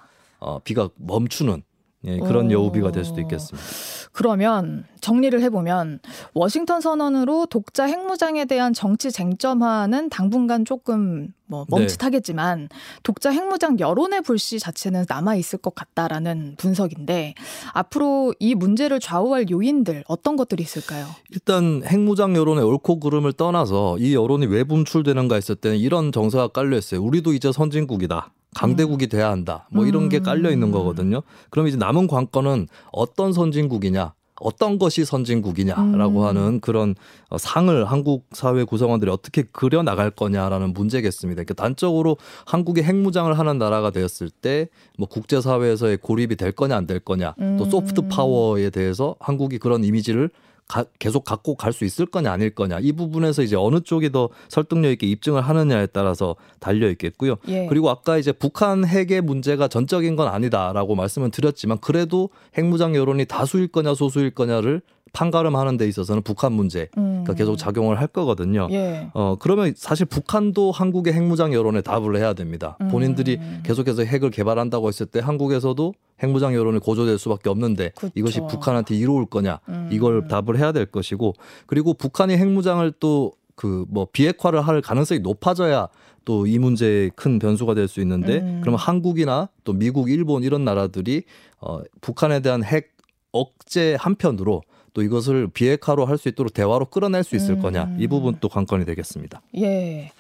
어, 비가 멈추는 예, 그런 오. 여우비가 될 수도 있겠습니다. 그러면 정리를 해보면 워싱턴 선언으로 독자 핵무장에 대한 정치 쟁점화는 당분간 조금 뭐 네. 멈칫하겠지만 네. 독자 핵무장 여론의 불씨 자체는 남아 있을 것 같다라는 분석인데 앞으로 이 문제를 좌우할 요인들 어떤 것들이 있을까요? 일단 핵무장 여론의 옳고 그름을 떠나서 이 여론이 왜 분출되는가 했을 때는 이런 정서가 깔려 있어요. 우리도 이제 선진국이다. 강대국이 돼야 한다. 뭐 이런 게 깔려 있는 음. 거거든요. 그럼 이제 남은 관건은 어떤 선진국이냐, 어떤 것이 선진국이냐라고 음. 하는 그런 어, 상을 한국 사회 구성원들이 어떻게 그려 나갈 거냐라는 문제겠습니다. 그러니까 단적으로 한국이 핵무장을 하는 나라가 되었을 때 뭐 국제 사회에서의 고립이 될 거냐 안 될 거냐, 음. 또 소프트 파워에 대해서 한국이 그런 이미지를 가, 계속 갖고 갈 수 있을 거냐 아닐 거냐 이 부분에서 이제 어느 쪽이 더 설득력 있게 입증을 하느냐에 따라서 달려 있겠고요. 예. 그리고 아까 이제 북한 핵의 문제가 전적인 건 아니다라고 말씀을 드렸지만 그래도 핵무장 여론이 다수일 거냐 소수일 거냐를 판가름하는 데 있어서는 북한 문제가 음. 계속 작용을 할 거거든요. 예. 어 그러면 사실 북한도 한국의 핵무장 여론에 답을 해야 됩니다. 음. 본인들이 계속해서 핵을 개발한다고 했을 때 한국에서도 핵무장 여론이 고조될 수밖에 없는데 그쵸. 이것이 북한한테 이로울 거냐 음. 이걸 답을 해야 될 것이고 그리고 북한이 핵무장을 또 그 뭐 비핵화를 할 가능성이 높아져야 또 이 문제의 큰 변수가 될 수 있는데 음. 그러면 한국이나 또 미국, 일본 이런 나라들이 어 북한에 대한 핵 억제 한편으로 또 이것을 비핵화로 할 수 있도록 대화로 끌어낼 수 있을 음. 거냐 이 부분 또 관건이 되겠습니다. 예.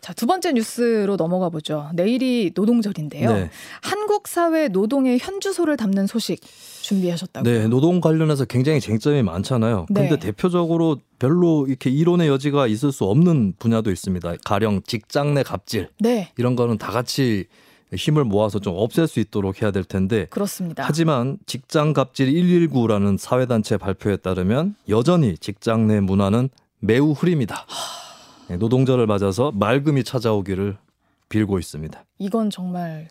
자, 두 번째 뉴스로 넘어가 보죠. 내일이 노동절인데요. 네. 한국 사회 노동의 현주소를 담는 소식 준비하셨다고요? 네, 노동 관련해서 굉장히 쟁점이 많잖아요. 네. 근데 대표적으로 별로 이렇게 이론의 여지가 있을 수 없는 분야도 있습니다. 가령 직장 내 갑질. 네. 이런 거는 다 같이 힘을 모아서 좀 없앨 수 있도록 해야 될 텐데. 그렇습니다. 하지만 직장 갑질 119라는 사회단체 발표에 따르면 여전히 직장 내 문화는 매우 흐립니다. 네, 노동절을 맞아서 맑음이 찾아오기를 빌고 있습니다. 이건 정말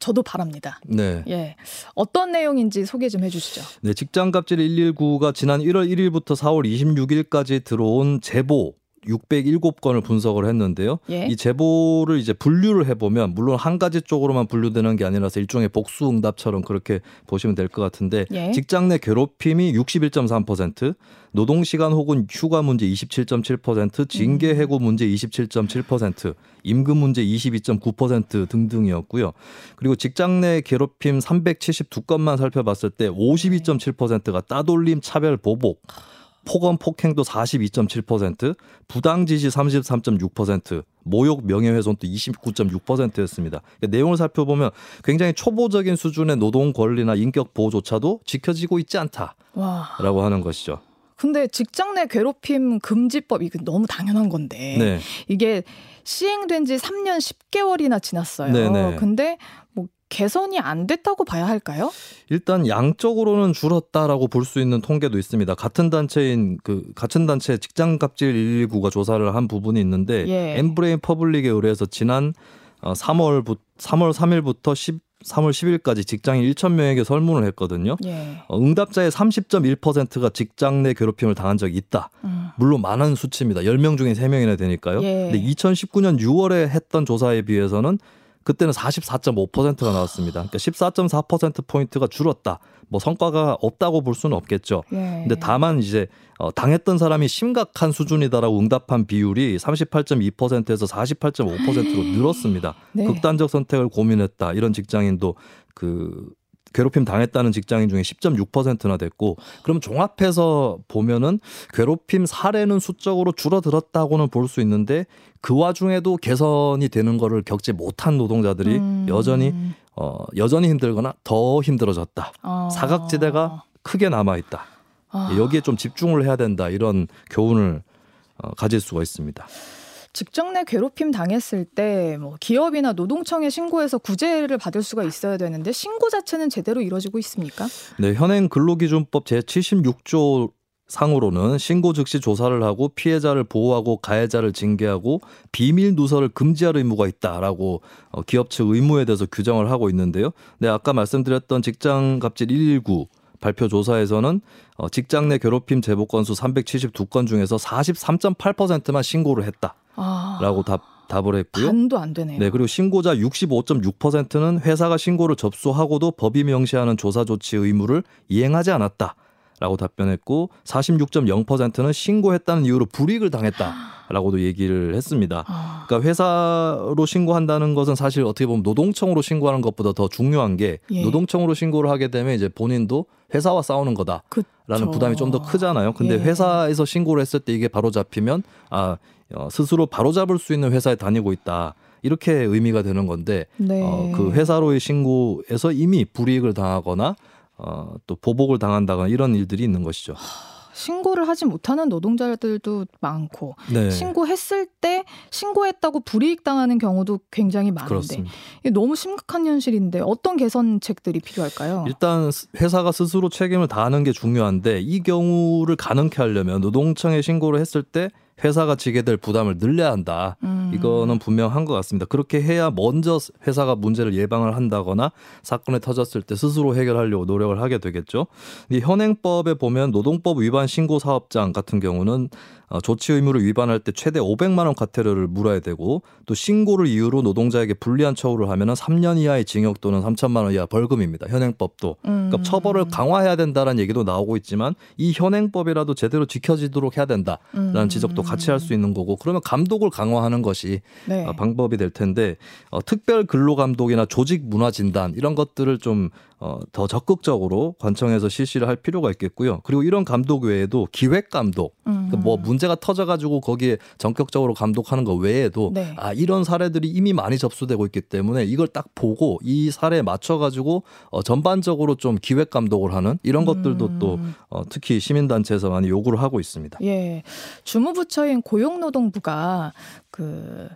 저도 바랍니다. 네. 예. 어떤 내용인지 소개 좀 해주시죠. 네, 직장 갑질 119가 지난 1월 1일부터 4월 26일까지 들어온 제보 607건을 분석을 했는데요. 예? 이 제보를 이제 분류를 해보면 물론 한 가지 쪽으로만 분류되는 게 아니라서 일종의 복수 응답처럼 그렇게 보시면 될 것 같은데 예? 직장 내 괴롭힘이 61.3%, 노동 시간 혹은 휴가 문제 27.7%, 징계 음. 해고 문제 27.7%, 임금 문제 22.9% 등등이었고요. 그리고 직장 내 괴롭힘 372건만 살펴봤을 때 52.7%가 따돌림, 차별, 보복 폭언 폭행도 42.7%, 부당 지시 33.6%, 모욕 명예훼손도 29.6%였습니다. 그러니까 내용을 살펴보면 굉장히 초보적인 수준의 노동 권리나 인격 보호조차도 지켜지고 있지 않다라고 와. 하는 것이죠. 근데 직장 내 괴롭힘 금지법 이거 너무 당연한 건데 네. 이게 시행된 지 3년 10개월이나 지났어요. 네네. 근데 뭐 개선이 안 됐다고 봐야 할까요? 일단 양적으로는 줄었다라고 볼 수 있는 통계도 있습니다. 같은 단체인 그 같은 단체 직장 갑질 119가 조사를 한 부분이 있는데 예. 엠브레인 퍼블릭에 의뢰해서 지난 3월 어, 3월 3일부터 10 3월 10일까지 직장인 1천 명에게 설문을 했거든요. 예. 어, 응답자의 30.1%가 직장 내 괴롭힘을 당한 적이 있다. 음. 물론 많은 수치입니다. 10명 중에 3명이나 되니까요. 예. 근데 2019년 6월에 했던 조사에 비해서는 그때는 44.5%가 나왔습니다. 그러니까 14.4% 포인트가 줄었다. 뭐 성과가 없다고 볼 수는 없겠죠. 예. 근데 다만 이제 어, 당했던 사람이 심각한 수준이다라고 응답한 비율이 38.2%에서 48.5%로 늘었습니다. 네. 극단적 선택을 고민했다. 이런 직장인도 그 괴롭힘 당했다는 직장인 중에 10.6%나 됐고 그럼 종합해서 보면은 괴롭힘 사례는 수적으로 줄어들었다고는 볼 수 있는데 그 와중에도 개선이 되는 거를 겪지 못한 노동자들이 음. 여전히 어 여전히 힘들거나 더 힘들어졌다. 어. 사각지대가 크게 남아 있다. 어. 여기에 좀 집중을 해야 된다. 이런 교훈을 어, 가질 수가 있습니다. 직장 내 괴롭힘 당했을 때 뭐 기업이나 노동청에 신고해서 구제를 받을 수가 있어야 되는데 신고 자체는 제대로 이루어지고 있습니까? 네, 현행 근로기준법 제76조 상으로는 신고 즉시 조사를 하고 피해자를 보호하고 가해자를 징계하고 비밀 누설을 금지할 의무가 있다라고 어, 기업 측 의무에 대해서 규정을 하고 있는데요. 네, 아까 말씀드렸던 직장 갑질 119 발표 조사에서는 어, 직장 내 괴롭힘 제보 건수 372건 중에서 43.8%만 신고를 했다. 아. 라고 답, 답을 했고요. 반도 안 되네요. 네, 그리고 신고자 65.6%는 회사가 신고를 접수하고도 법이 명시하는 조사 조치 의무를 이행하지 않았다. 라고 답변했고 46.0%는 신고했다는 이유로 불이익을 당했다라고도 얘기를 했습니다. 아. 그러니까 회사로 신고한다는 것은 사실 어떻게 보면 노동청으로 신고하는 것보다 더 중요한 게 예. 노동청으로 신고를 하게 되면 이제 본인도 회사와 싸우는 거다라는 그쵸. 부담이 좀 더 크잖아요. 근데 예. 회사에서 신고를 했을 때 이게 바로 잡히면 아 어, 스스로 바로 잡을 수 있는 회사에 다니고 있다. 이렇게 의미가 되는 건데 네. 어, 그 회사로의 신고에서 이미 불이익을 당하거나 어, 또 보복을 당한다거나 이런 일들이 있는 것이죠. 신고를 하지 못하는 노동자들도 많고 네. 신고했을 때 신고했다고 불이익 당하는 경우도 굉장히 많은데. 이게 너무 심각한 현실인데 어떤 개선책들이 필요할까요? 일단 회사가 스스로 책임을 다하는 게 중요한데 이 경우를 가능케 하려면 노동청에 신고를 했을 때 회사가 지게 될 부담을 늘려야 한다. 음. 이거는 분명한 것 같습니다. 그렇게 해야 먼저 회사가 문제를 예방을 한다거나 사건이 터졌을 때 스스로 해결하려고 노력을 하게 되겠죠. 이 현행법에 보면 노동법 위반 신고 사업장 같은 경우는 어, 조치 의무를 위반할 때 최대 500만 원 과태료를 물어야 되고 또 신고를 이유로 노동자에게 불리한 처우를 하면은 3년 이하의 징역 또는 3천만 원 이하 벌금입니다. 현행법도. 그러니까 음. 그러니까 처벌을 강화해야 된다라는 얘기도 나오고 있지만 이 현행법이라도 제대로 지켜지도록 해야 된다라는 음. 지적도 같이 할 수 있는 거고 그러면 감독을 강화하는 것이 네. 어, 방법이 될 텐데 어, 특별 근로 감독이나 조직 문화 진단 이런 것들을 좀 어, 더 적극적으로 관청에서 실시를 할 필요가 있겠고요. 그리고 이런 감독 외에도 기획 감독, 음. 그러니까 뭐 문제가 터져가지고 거기에 전격적으로 감독하는 것 외에도 네. 아 이런 사례들이 이미 많이 접수되고 있기 때문에 이걸 딱 보고 이 사례에 맞춰가지고 어, 전반적으로 좀 기획 감독을 하는 이런 것들도 음. 또 어, 특히 시민단체에서 많이 요구를 하고 있습니다. 예, 주무부처인 고용노동부가 그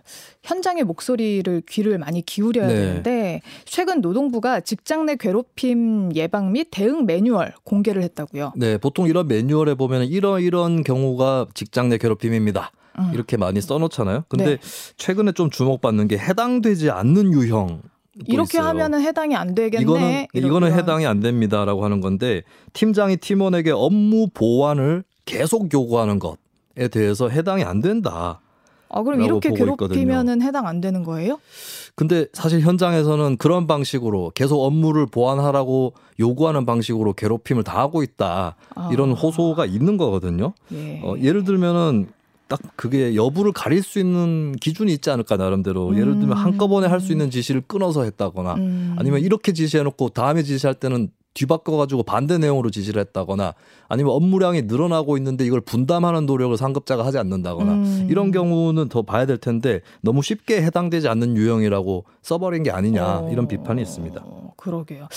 현장의 목소리를 귀를 많이 기울여야 네. 되는데 최근 노동부가 직장 내 괴롭힘 예방 및 대응 매뉴얼 공개를 했다고요. 네, 보통 이런 매뉴얼에 보면 이런 이런 경우가 직장 내 괴롭힘입니다. 음. 이렇게 많이 써놓잖아요. 근데 네. 최근에 좀 주목받는 게 해당되지 않는 유형 이렇게 있어요. 하면은 해당이 안 되겠네. 이거는 이거는 해당이 안 됩니다라고 하는 건데 팀장이 팀원에게 업무 보완을 계속 요구하는 것에 대해서 해당이 안 된다. 아, 그럼 이렇게 괴롭히면은 해당 안 되는 거예요? 근데 사실 현장에서는 그런 방식으로 계속 업무를 보완하라고 요구하는 방식으로 괴롭힘을 당하고 있다. 아. 이런 호소가 있는 거거든요. 예. 어, 예를 들면은 딱 그게 여부를 가릴 수 있는 기준이 있지 않을까 나름대로 음. 예를 들면 한꺼번에 할 수 있는 지시를 끊어서 했다거나 음. 아니면 이렇게 지시해놓고 다음에 지시할 때는 뒤바꿔가지고 반대 내용으로 지시를 했다거나 아니면 업무량이 늘어나고 있는데 이걸 분담하는 노력을 상급자가 하지 않는다거나 음. 이런 경우는 더 봐야 될 텐데 너무 쉽게 해당되지 않는 유형이라고 써버린 게 아니냐 어. 이런 비판이 있습니다. 그러게요.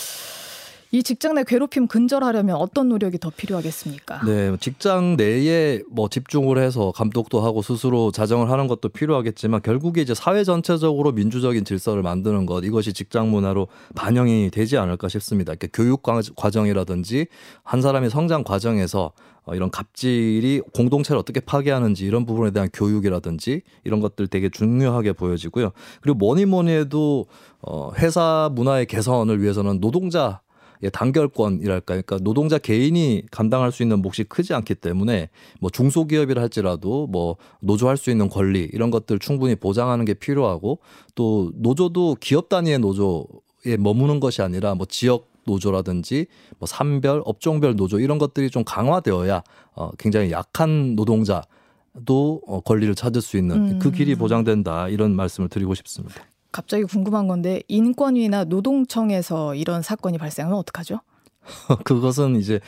이 직장 내 괴롭힘 근절하려면 어떤 노력이 더 필요하겠습니까? 네, 직장 내에 뭐 집중을 해서 감독도 하고 스스로 자정을 하는 것도 필요하겠지만 결국에 이제 사회 전체적으로 민주적인 질서를 만드는 것 이것이 직장 문화로 반영이 되지 않을까 싶습니다. 이렇게 교육 과정이라든지 한 사람의 성장 과정에서 어, 이런 갑질이 공동체를 어떻게 파괴하는지 이런 부분에 대한 교육이라든지 이런 것들 되게 중요하게 보여지고요. 그리고 뭐니 뭐니 해도 어 회사 문화의 개선을 위해서는 노동자 예, 단결권이랄까 그러니까 노동자 개인이 감당할 수 있는 몫이 크지 않기 때문에 뭐 중소기업이라 할지라도 뭐 노조할 수 있는 권리 이런 것들 충분히 보장하는 게 필요하고 또 노조도 기업 단위의 노조에 머무는 것이 아니라 뭐 지역 노조라든지 뭐 산별 업종별 노조 이런 것들이 좀 강화되어야 어 굉장히 약한 노동자도 어 권리를 찾을 수 있는 그 길이 음. 보장된다 이런 말씀을 드리고 싶습니다. 갑자기 궁금한 건데 인권위나 노동청에서 이런 사건이 발생하면 어떡하죠? 그것은 이제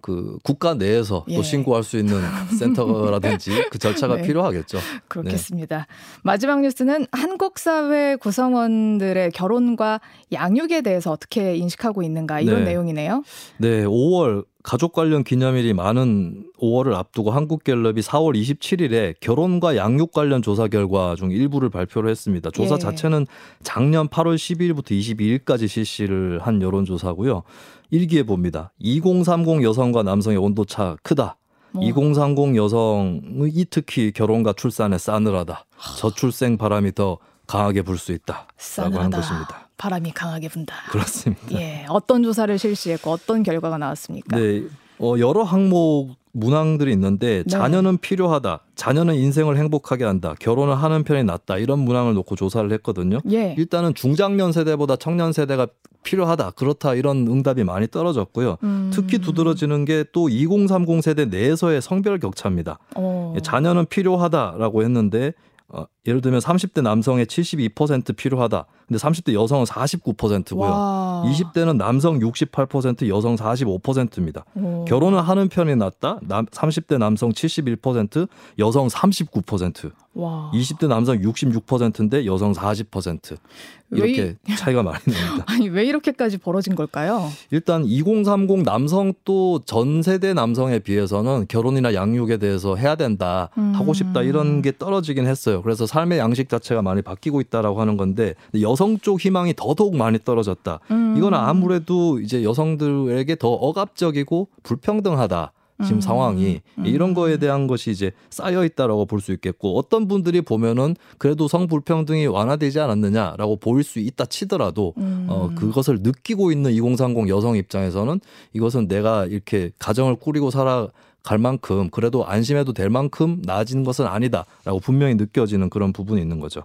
그 국가 내에서 예. 또 신고할 수 있는 센터라든지 그 절차가 네. 필요하겠죠. 그렇겠습니다. 네. 마지막 뉴스는 한국 사회 구성원들의 결혼과 양육에 대해서 어떻게 인식하고 있는가 이런 네. 내용이네요. 네, 5월 가족 관련 기념일이 많은 5월을 앞두고 한국갤럽이 4월 27일에 결혼과 양육 관련 조사 결과 중 일부를 발표를 했습니다. 조사 예. 자체는 작년 8월 12일부터 22일까지 실시를 한 여론조사고요. 일기에 봅니다. 2030 여성과 남성의 온도차 크다. 뭐. 2030 여성이 특히 결혼과 출산에 싸늘하다. 저출생 바람이 더 강하게 불 수 있다. 라고 하는 것입니다. 바람이 강하게 분다. 그렇습니다. 예. 어떤 조사를 실시했고 어떤 결과가 나왔습니까? 네. 어, 여러 항목 문항들이 있는데 네. 자녀는 필요하다. 자녀는 인생을 행복하게 한다. 결혼을 하는 편이 낫다. 이런 문항을 놓고 조사를 했거든요. 예. 일단은 중장년 세대보다 청년 세대가 필요하다. 그렇다. 이런 응답이 많이 떨어졌고요. 음. 특히 두드러지는 게 또 2030 세대 내에서의 성별 격차입니다. 어. 자녀는 필요하다라고 했는데 어, 예를 들면 30대 남성의 72% 필요하다. 근데 30대 여성은 49%고요. 와. 20대는 남성 68%, 여성 45%입니다. 오. 결혼을 하는 편이 낫다. 남, 30대 남성 71%, 여성 39%. 와. 20대 남성 66%인데 여성 40%. 이렇게 이... 차이가 많이 납니다. 아니, 왜 이렇게까지 벌어진 걸까요? 일단 2030 남성 또 전 세대 남성에 비해서는 결혼이나 양육에 대해서 해야 된다. 음. 하고 싶다. 이런 게 떨어지긴 했어요. 그래서 삶의 양식 자체가 많이 바뀌고 있다라고 하는 건데 여성 쪽 희망이 더더욱 많이 떨어졌다. 음. 이건 아무래도 이제 여성들에게 더 억압적이고 불평등하다. 지금 음, 상황이 음. 이런 거에 대한 것이 이제 쌓여 있다라고 볼 수 있겠고 어떤 분들이 보면은 그래도 성불평등이 완화되지 않았느냐라고 보일 수 있다 치더라도 음. 어 그것을 느끼고 있는 2030 여성 입장에서는 이것은 내가 이렇게 가정을 꾸리고 살아 갈 만큼 그래도 안심해도 될 만큼 나아진 것은 아니다라고 분명히 느껴지는 그런 부분이 있는 거죠.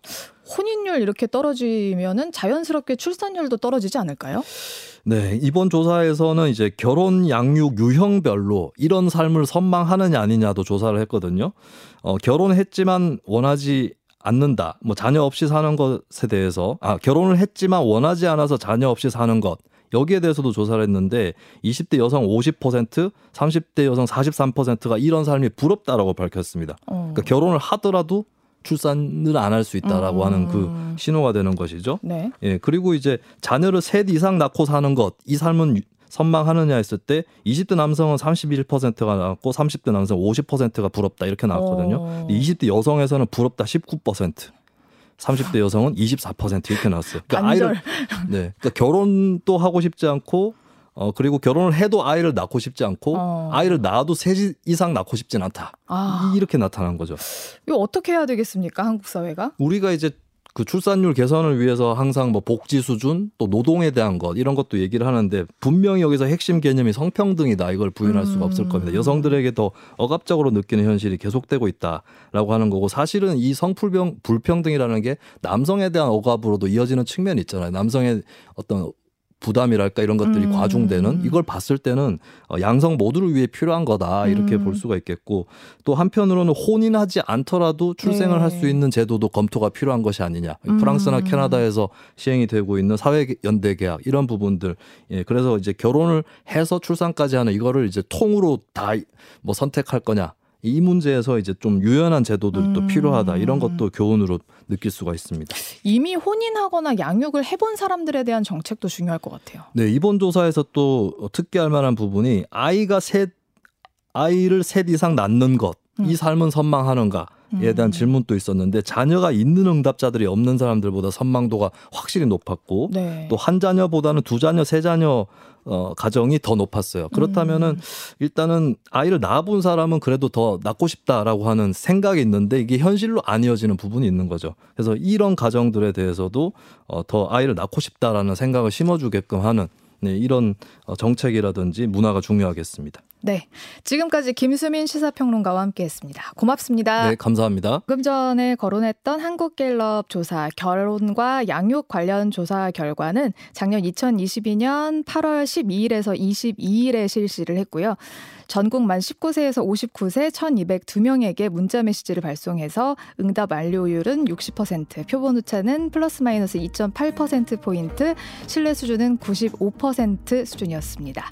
혼인율 이렇게 떨어지면은 자연스럽게 출산율도 떨어지지 않을까요? 네, 이번 조사에서는 이제 결혼 양육 유형별로 이런 삶을 선망하느냐 아니냐도 조사를 했거든요. 어, 결혼했지만 원하지 않는다. 뭐 자녀 없이 사는 것에 대해서 아, 결혼을 했지만 원하지 않아서 자녀 없이 사는 것. 여기에 대해서도 조사를 했는데 20대 여성 50%, 30대 여성 43%가 이런 삶이 부럽다라고 밝혔습니다. 어. 그러니까 결혼을 하더라도 출산을 안 할 수 있다라고 음. 하는 그 신호가 되는 것이죠. 네. 예, 그리고 이제 자녀를 셋 이상 낳고 사는 것, 이 삶은 선망하느냐 했을 때 20대 남성은 31%가 나왔고 30대 남성 50%가 부럽다 이렇게 나왔거든요. 어. 20대 여성에서는 부럽다 19%. 30대 여성은 24% 이렇게 나왔어요. 그러니까 아이를 네. 그러니까 결혼도 하고 싶지 않고 어 그리고 결혼을 해도 아이를 낳고 싶지 않고 어. 아이를 낳아도 세 이상 낳고 싶진 않다. 아. 이렇게 나타난 거죠. 이거 어떻게 해야 되겠습니까, 한국 사회가? 우리가 이제 그 출산율 개선을 위해서 항상 뭐 복지 수준 또 노동에 대한 것 이런 것도 얘기를 하는데 분명히 여기서 핵심 개념이 성평등이다 이걸 부인할 수가 없을 겁니다. 음. 여성들에게 더 억압적으로 느끼는 현실이 계속되고 있다라고 하는 거고 사실은 이 성불평 불평등이라는 게 남성에 대한 억압으로도 이어지는 측면이 있잖아요. 남성의 어떤 부담이랄까 이런 것들이 음. 과중되는 이걸 봤을 때는 어, 양성 모두를 위해 필요한 거다 이렇게 음. 볼 수가 있겠고 또 한편으로는 혼인하지 않더라도 출생을 네. 할수 있는 제도도 검토가 필요한 것이 아니냐 음. 프랑스나 캐나다에서 시행이 되고 있는 사회 연대 계약 이런 부분들 예 그래서 이제 결혼을 해서 출산까지 하는 이거를 이제 통으로 다 뭐 선택할 거냐 이 문제에서 이제 좀 유연한 제도들도 음. 필요하다 이런 것도 교훈으로 느낄 수가 있습니다. 이미 혼인하거나 양육을 해본 사람들에 대한 정책도 중요할 것 같아요. 네 이번 조사에서 또 특기할 만한 부분이 아이가 셋 아이를 셋 이상 낳는 것, 음. 이 삶은 선망하는가? 에 대한 음. 질문도 있었는데 자녀가 있는 응답자들이 없는 사람들보다 선망도가 확실히 높았고 네. 또한 자녀보다는 두 자녀, 세 자녀 어, 가정이 더 높았어요. 그렇다면은 음. 일단은 아이를 낳아본 사람은 그래도 더 낳고 싶다라고 하는 생각이 있는데 이게 현실로 안 이어지는 부분이 있는 거죠. 그래서 이런 가정들에 대해서도 어, 더 아이를 낳고 싶다라는 생각을 심어주게끔 하는 네, 이런 어, 정책이라든지 문화가 중요하겠습니다. 네. 지금까지 김수민 시사평론가와 함께 했습니다. 고맙습니다. 네, 감사합니다. 금 전에 거론했던 한국갤럽 조사 결혼과 양육 관련 조사 결과는 작년 2022년 8월 12일에서 22일에 실시를 했고요. 전국 만 19세에서 59세 1,202명에게 문자 메시지를 발송해서 응답 완료율은 60%, 표본 오차는 플러스 마이너스 2.8%포인트, 신뢰 수준은 95% 수준이었습니다.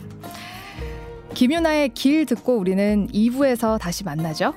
김윤아의 길 듣고 우리는 2부에서 다시 만나죠.